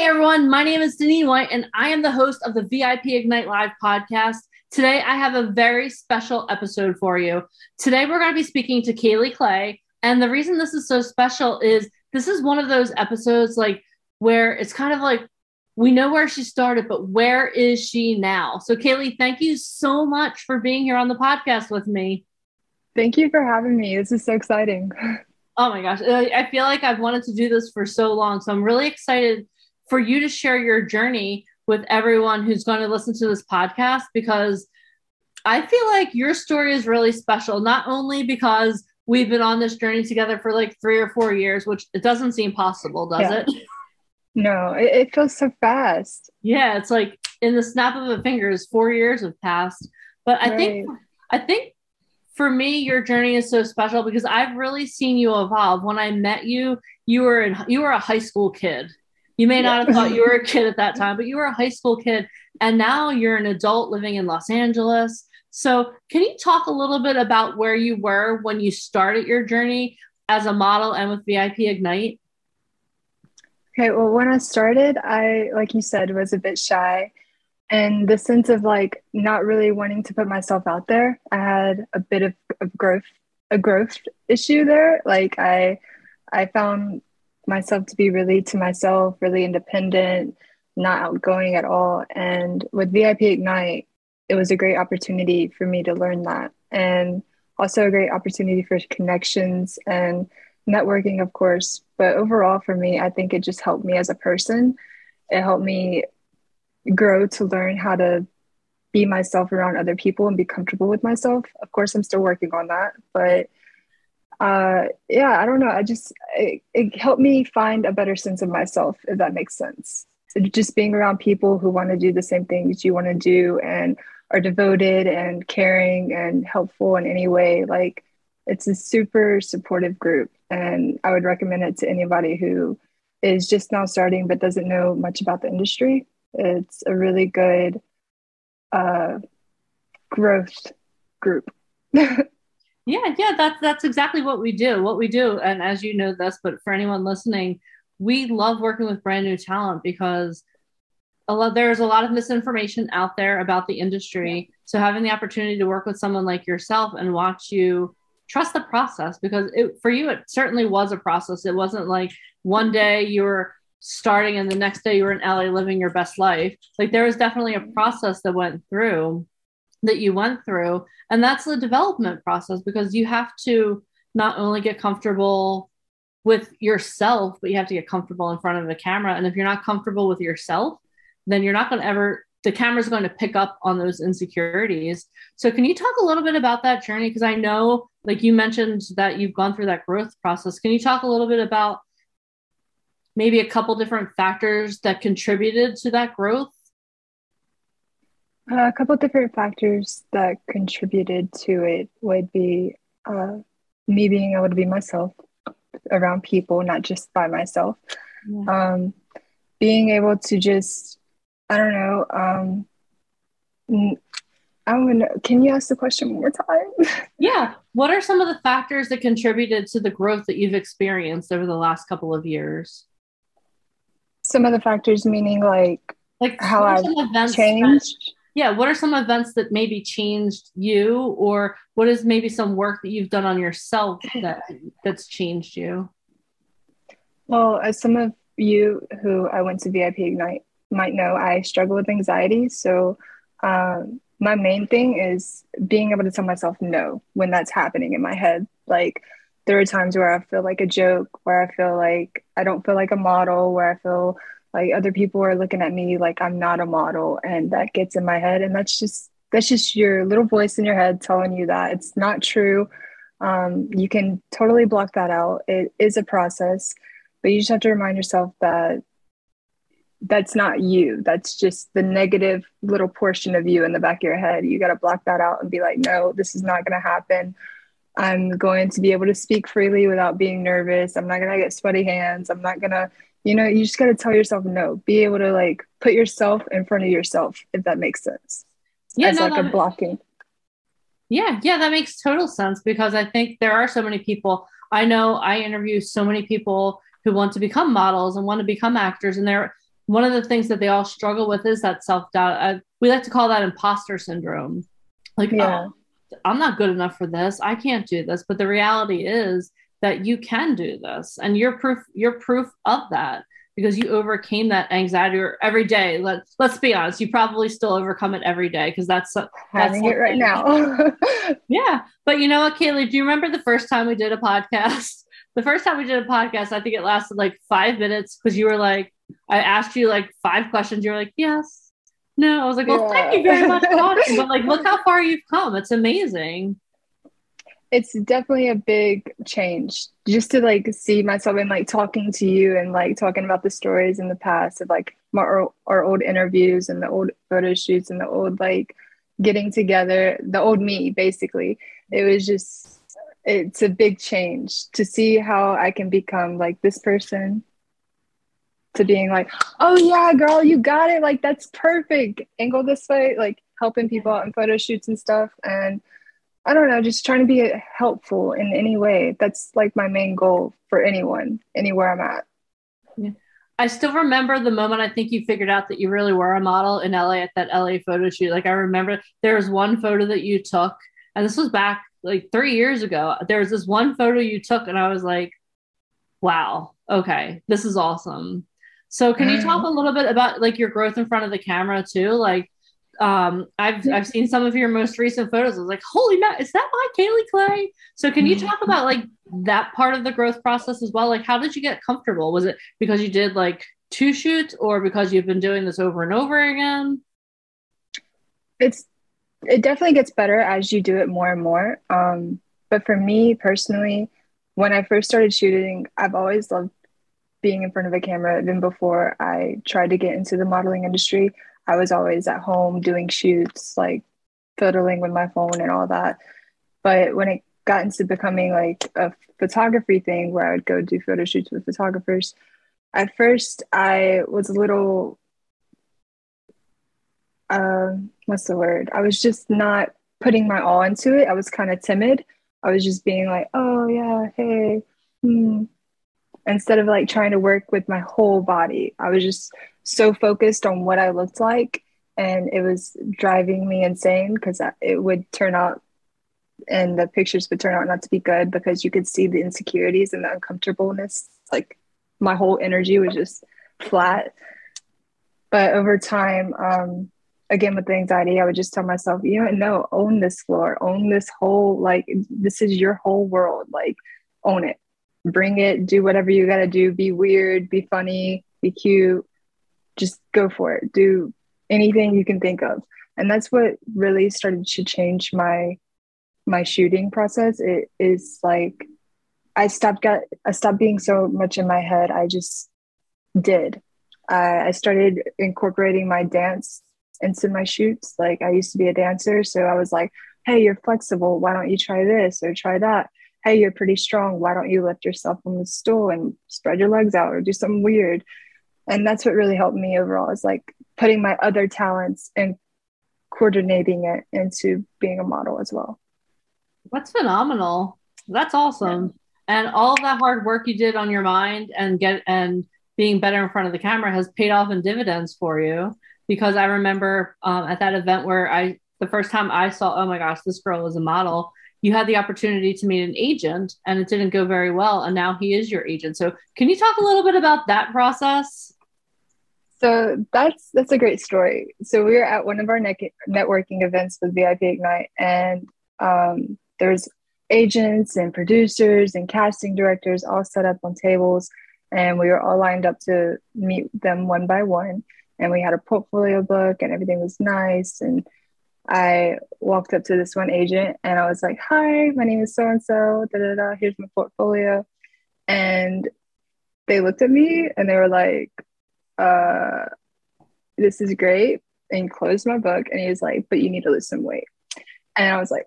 Hey everyone, my name is Denise White, and I am the host of the VIP Ignite Live podcast. Today, I have a very special episode for you. Today, we're going to be speaking to Kaylee Clay, and the reason this is so special is this is one of those episodes like where it's kind of like we know where she started, but where is she now? So, Kaylee, thank you so much for being here on the podcast with me. Thank you for having me. This is so exciting. Oh my gosh, I feel like I've wanted to do this for so long, so I'm really excited for you to share your journey with everyone who's going to listen to this podcast because I feel like your story is really special, not only because we've been on this journey together for like three or four years, which it doesn't seem possible, does yeah. it? No, it, it, feels so fast. Yeah, it's like in the snap of a fingers, four years have passed. But I right. think I think for me, your journey is so special because I've really seen you evolve. When I met you, you were in, you were a high school kid. You may not have thought you were a kid at that time, but you were a high school kid. And now you're an adult living in Los Angeles. So, can you talk a little bit about where you were when you started your journey as a model and with VIP Ignite? Okay, well, when I started, I, like you said, was a bit shy. And the sense of like not really wanting to put myself out there, I had a bit of, of growth, a growth issue there. Like I, I found myself to be really to myself, really independent, not outgoing at all. And with VIP Ignite, it was a great opportunity for me to learn that. And also a great opportunity for connections and networking, of course. But overall, for me, I think it just helped me as a person. It helped me grow to learn how to be myself around other people and be comfortable with myself. Of course, I'm still working on that, but uh, yeah, I don't know. I just, it, it helped me find a better sense of myself, if that makes sense. So just being around people who want to do the same things you want to do and are devoted and caring and helpful in any way. Like it's a super supportive group. And I would recommend it to anybody who is just now starting but doesn't know much about the industry. It's a really good uh, growth group. Yeah, yeah, that's that's exactly what we do. What we do, and as you know this, but for anyone listening, we love working with brand new talent because a lot there's a lot of misinformation out there about the industry. So having the opportunity to work with someone like yourself and watch you trust the process because it, for you it certainly was a process. It wasn't like one day you were starting and the next day you were in LA living your best life. Like there was definitely a process that went through that you went through. And that's the development process because you have to not only get comfortable with yourself, but you have to get comfortable in front of the camera. And if you're not comfortable with yourself, then you're not going to ever, the camera's going to pick up on those insecurities. So, can you talk a little bit about that journey? Because I know, like you mentioned, that you've gone through that growth process. Can you talk a little bit about maybe a couple different factors that contributed to that growth? Uh, a couple different factors that contributed to it would be uh, me being able to be myself around people, not just by myself. Yeah. Um, being able to just, I don't know. Um, I don't know. Can you ask the question one more time? yeah. What are some of the factors that contributed to the growth that you've experienced over the last couple of years? Some of the factors, meaning like like how I've changed. Yeah what are some events that maybe changed you or what is maybe some work that you've done on yourself that that's changed you? Well as some of you who i went to vip ignite might know i struggle with anxiety. So um, my main thing is being able to tell myself no when that's happening in my head. Like there are times where i feel like a joke where i feel like i don't feel like a model where i feel like other people are looking at me like I'm not a model and that gets in my head and that's just that's just your little voice in your head telling you that it's not true um, you can totally block that out it is a process but you just have to remind yourself that that's not you. That's just the negative little portion of you in the back of your head. You got to block that out and be like, no, this is not going to happen. I'm going to be able to speak freely without being nervous. I'm not going to get sweaty hands. I'm not going to, you know, you just got to tell yourself no. Be able to like put yourself in front of yourself, if that makes sense. Yeah, As no, like a blocking. Yeah, yeah, that makes total sense because I think there are so many people. I know I interview so many people who want to become models and want to become actors, and they're one of the things that they all struggle with is that self doubt. We like to call that imposter syndrome. Like, Yeah. oh, I'm not good enough for this. I can't do this. But the reality is that you can do this, and you're proof. You're proof of that because you overcame that anxiety every day. Let Let's be honest. You probably still overcome it every day because that's that's Having it right now. yeah. But you know what, Kaylee, do you remember the first time we did a podcast? The first time we did a podcast, I think it lasted like five minutes because you were like, I asked you like five questions. You were like, yes. No, I was like, well, thank you very much for watching. But like, look how far you've come. It's amazing. It's definitely a big change just to like see myself and like talking to you and like talking about the stories in the past of like my our, our old interviews and the old photo shoots and the old like getting together the old me basically. It was just it's a big change to see how i can become like this person to being like oh yeah girl you got it like that's perfect angle this way like helping people out in photo shoots and stuff. And I don't know, just trying to be helpful in any way. That's like my main goal for anyone, anywhere I'm at. I still remember the moment I think you figured out that you really were a model in LA at that LA photo shoot. Like I remember there was one photo that you took, and this was back like three years ago. There was this one photo you took, and I was like, wow, okay, this is awesome. So can you mm-hmm. talk a little bit about like your growth in front of the camera too? Like um I've I've seen some of your most recent photos. I was like, holy man, is that my Kaylee Clay? So can you talk about like that part of the growth process as well? Like how did you get comfortable? Was it because you did like two shoots or because you've been doing this over and over again? It's it definitely gets better as you do it more and more. Um, but for me personally, when I first started shooting, I've always loved being in front of a camera. Even before I tried to get into the modeling industry, I was always at home doing shoots, like fiddling with my phone and all that. But when it got into becoming like a photography thing where I would go do photo shoots with photographers, at first I was a little um what's the word? I was just not putting my all into it. I was kind of timid. I was just being like, oh yeah, hey, hmm. Instead of like trying to work with my whole body, I was just so focused on what I looked like, and it was driving me insane because it would turn out, and the pictures would turn out not to be good because you could see the insecurities and the uncomfortableness. Like my whole energy was just flat. But over time, um, again with the anxiety, I would just tell myself, you know, no, own this floor, own this whole like this is your whole world. Like own it. Bring it, do whatever you gotta do, be weird, be funny, be cute. Just go for it. Do anything you can think of. And that's what really started to change my my shooting process. It is like I stopped got I stopped being so much in my head. I just did. I I started incorporating my dance into my shoots. Like I used to be a dancer, so I was like, "Hey, you're flexible. Why don't you try this or try that? Hey, you're pretty strong. Why don't you lift yourself from the stool and spread your legs out or do something weird?" And that's what really helped me overall is like putting my other talents and coordinating it into being a model as well. That's phenomenal. That's awesome. And all that hard work you did on your mind and get and being better in front of the camera has paid off in dividends for you. Because I remember um, at that event where I the first time I saw, oh my gosh, this girl is a model. You had the opportunity to meet an agent, and it didn't go very well, and now he is your agent. So, can you talk a little bit about that process? So that's that's a great story. So we were at one of our ne- networking events with VIP Ignite, and um, there's agents and producers and casting directors all set up on tables, and we were all lined up to meet them one by one. And we had a portfolio book, and everything was nice. And I walked up to this one agent, and I was like, "Hi, my name is so and so. Da da da. Here's my portfolio." And they looked at me, and they were like uh, this is great. And closed my book and he was like, but you need to lose some weight. And I was like,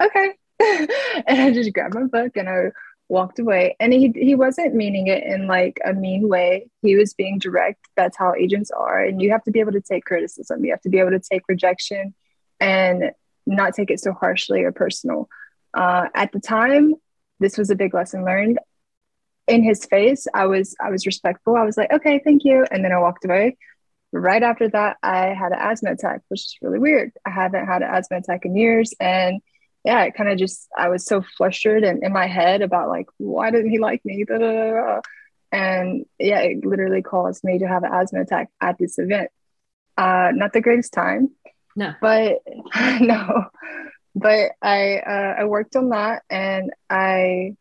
okay. and I just grabbed my book and I walked away. And he he wasn't meaning it in like a mean way. He was being direct. That's how agents are. And you have to be able to take criticism. You have to be able to take rejection and not take it so harshly or personal. Uh, at the time, this was a big lesson learned. In his face, I was I was respectful. I was like, okay, thank you, and then I walked away. Right after that, I had an asthma attack, which is really weird. I haven't had an asthma attack in years, and yeah, it kind of just I was so flustered and in my head about like why didn't he like me? Da, da, da, and yeah, it literally caused me to have an asthma attack at this event. Uh, not the greatest time. No, but no, but I uh, I worked on that and I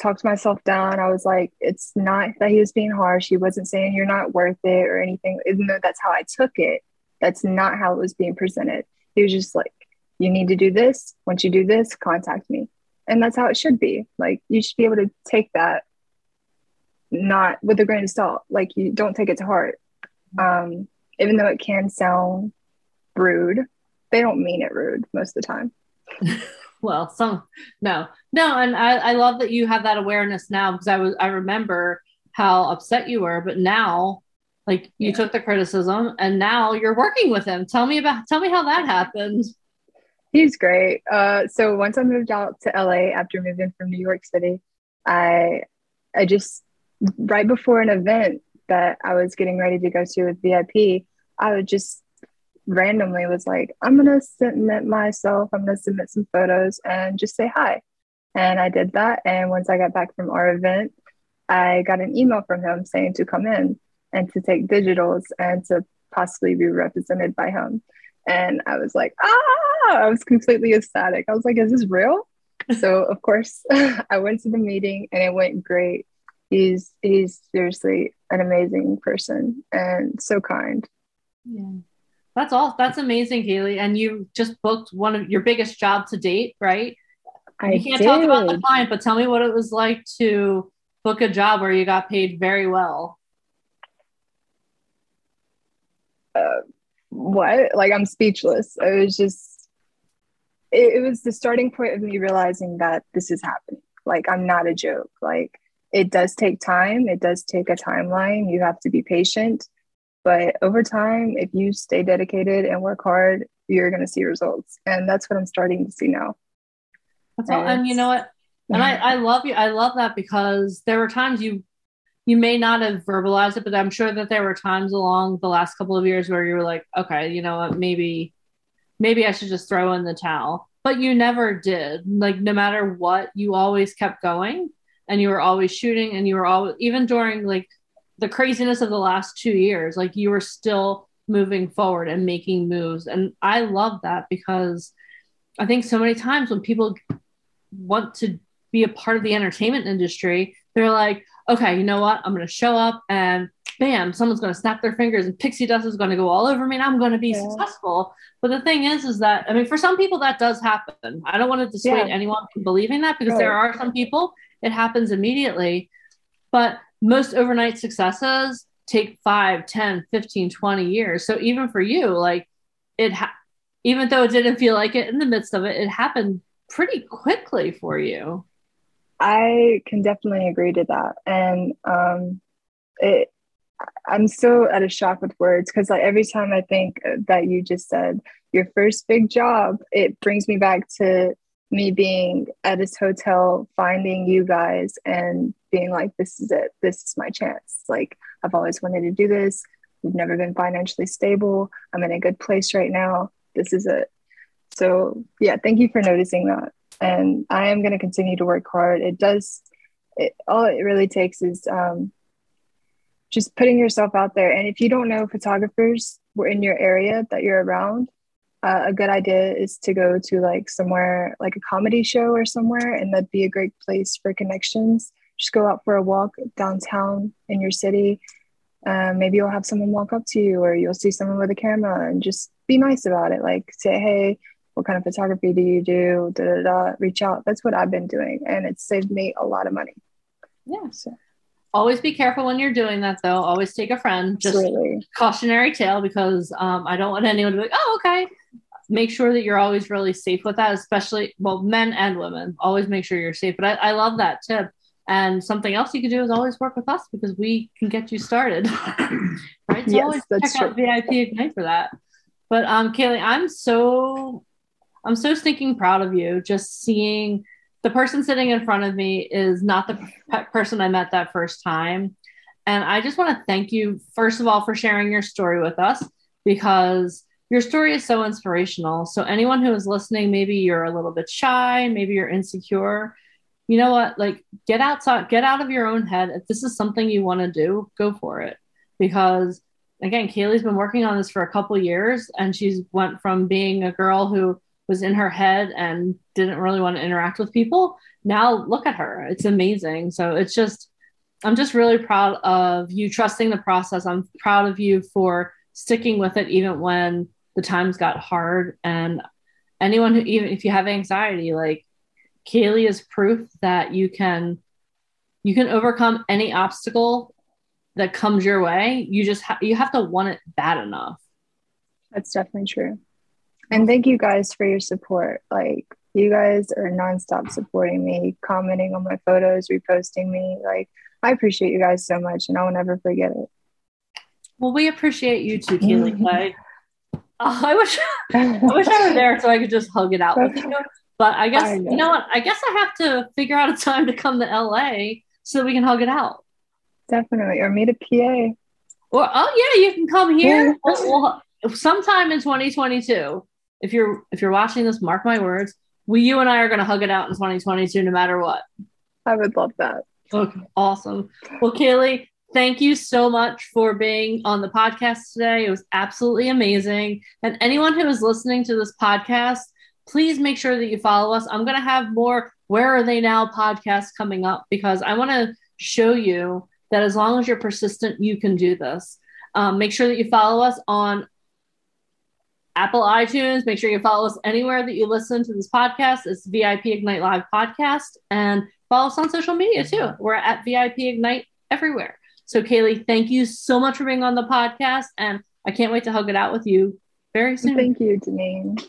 talked myself down. I was like, it's not that he was being harsh. He wasn't saying you're not worth it or anything, even though that's how I took it. That's not how it was being presented. He was just like, you need to do this. Once you do this, contact me. And that's how it should be. Like, you should be able to take that not with a grain of salt. Like, you don't take it to heart. Um, even though it can sound rude, they don't mean it rude most of the time. well, some no, no, and I, I love that you have that awareness now because I was I remember how upset you were, but now like you yeah. took the criticism and now you're working with him. Tell me about tell me how that happened. He's great. Uh, so once I moved out to LA after moving from New York City, I I just right before an event that I was getting ready to go to with VIP, I would just randomly was like, I'm gonna submit myself, I'm gonna submit some photos and just say hi. And I did that. And once I got back from our event, I got an email from him saying to come in and to take digitals and to possibly be represented by him. And I was like, ah, I was completely ecstatic. I was like, is this real? so of course I went to the meeting and it went great. He's he's seriously an amazing person and so kind. Yeah. That's all. That's amazing, Kaylee. And you just booked one of your biggest job to date, right? I you can't did. talk about the client, but tell me what it was like to book a job where you got paid very well. Uh, what? Like I'm speechless. It was just, it, it was the starting point of me realizing that this is happening. Like I'm not a joke. Like it does take time. It does take a timeline. You have to be patient but over time, if you stay dedicated and work hard, you're going to see results. And that's what I'm starting to see now. That's all. And, and you know what? And I, I love you. I love that because there were times you you may not have verbalized it, but I'm sure that there were times along the last couple of years where you were like, okay, you know what, maybe maybe I should just throw in the towel. But you never did. Like no matter what, you always kept going and you were always shooting and you were always even during like the craziness of the last two years, like you were still moving forward and making moves. And I love that because I think so many times when people want to be a part of the entertainment industry, they're like, okay, you know what? I'm going to show up and bam, someone's going to snap their fingers and pixie dust is going to go all over me and I'm going to be yeah. successful. But the thing is, is that, I mean, for some people that does happen. I don't want to dissuade yeah. anyone from believing that because right. there are some people it happens immediately. But most overnight successes take 5 10 15 20 years. So even for you like it ha- even though it didn't feel like it in the midst of it it happened pretty quickly for you. I can definitely agree to that. And um it i'm still at a shock with words because like every time i think that you just said your first big job it brings me back to me being at this hotel, finding you guys and being like, this is it. This is my chance. Like, I've always wanted to do this. We've never been financially stable. I'm in a good place right now. This is it. So, yeah, thank you for noticing that. And I am going to continue to work hard. It does, it, all it really takes is um, just putting yourself out there. And if you don't know photographers were in your area that you're around, uh, a good idea is to go to like somewhere like a comedy show or somewhere and that'd be a great place for connections. Just go out for a walk downtown in your city. Uh, maybe you'll have someone walk up to you or you'll see someone with a camera and just be nice about it. Like say hey what kind of photography do you do? Da, da, da. reach out. That's what i've been doing and it's saved me a lot of money. Yeah. So always be careful when you're doing that though. Always take a friend. Just Absolutely. cautionary tale because um, I don't want anyone to be like, oh, okay. Make sure that you're always really safe with that, especially well, men and women. Always make sure you're safe. But I, I love that tip. And something else you can do is always work with us because we can get you started. right? So Yes, always that's check out VIP Ignite for that. But um, Kaylee, I'm so I'm so stinking proud of you. Just seeing the person sitting in front of me is not the pe- person I met that first time. And I just want to thank you, first of all, for sharing your story with us because your story is so inspirational. So, anyone who is listening, maybe you're a little bit shy, maybe you're insecure. You know what? Like, get outside, get out of your own head. If this is something you want to do, go for it. Because, again, Kaylee's been working on this for a couple years and she's went from being a girl who was in her head and didn't really want to interact with people. Now look at her. It's amazing. So it's just I'm just really proud of you trusting the process. I'm proud of you for sticking with it even when the times got hard and anyone who even if you have anxiety like Kaylee is proof that you can you can overcome any obstacle that comes your way. You just ha- you have to want it bad enough. That's definitely true. And thank you guys for your support. Like you guys are nonstop supporting me, commenting on my photos, reposting me. Like I appreciate you guys so much, and I will never forget it. Well, we appreciate you too, Kaylee mm-hmm. Clay. Oh, uh, I wish I wish I were there so I could just hug it out with you. But I guess I know. you know what? I guess I have to figure out a time to come to LA so that we can hug it out. Definitely, or meet a PA. Or oh yeah, you can come here. Yeah. Well, well, sometime in 2022. If you're if you're watching this, mark my words. We you and I are going to hug it out in 2022, no matter what. I would love that. Okay, awesome. Well, Kaylee, thank you so much for being on the podcast today. It was absolutely amazing. And anyone who is listening to this podcast, please make sure that you follow us. I'm going to have more Where Are They Now podcasts coming up because I want to show you that as long as you're persistent, you can do this. Um, make sure that you follow us on Apple iTunes. Make sure you follow us anywhere that you listen to this podcast. It's VIP Ignite Live Podcast. And follow us on social media too. We're at VIP Ignite everywhere. So, Kaylee, thank you so much for being on the podcast. And I can't wait to hug it out with you very soon. Thank you, Janine.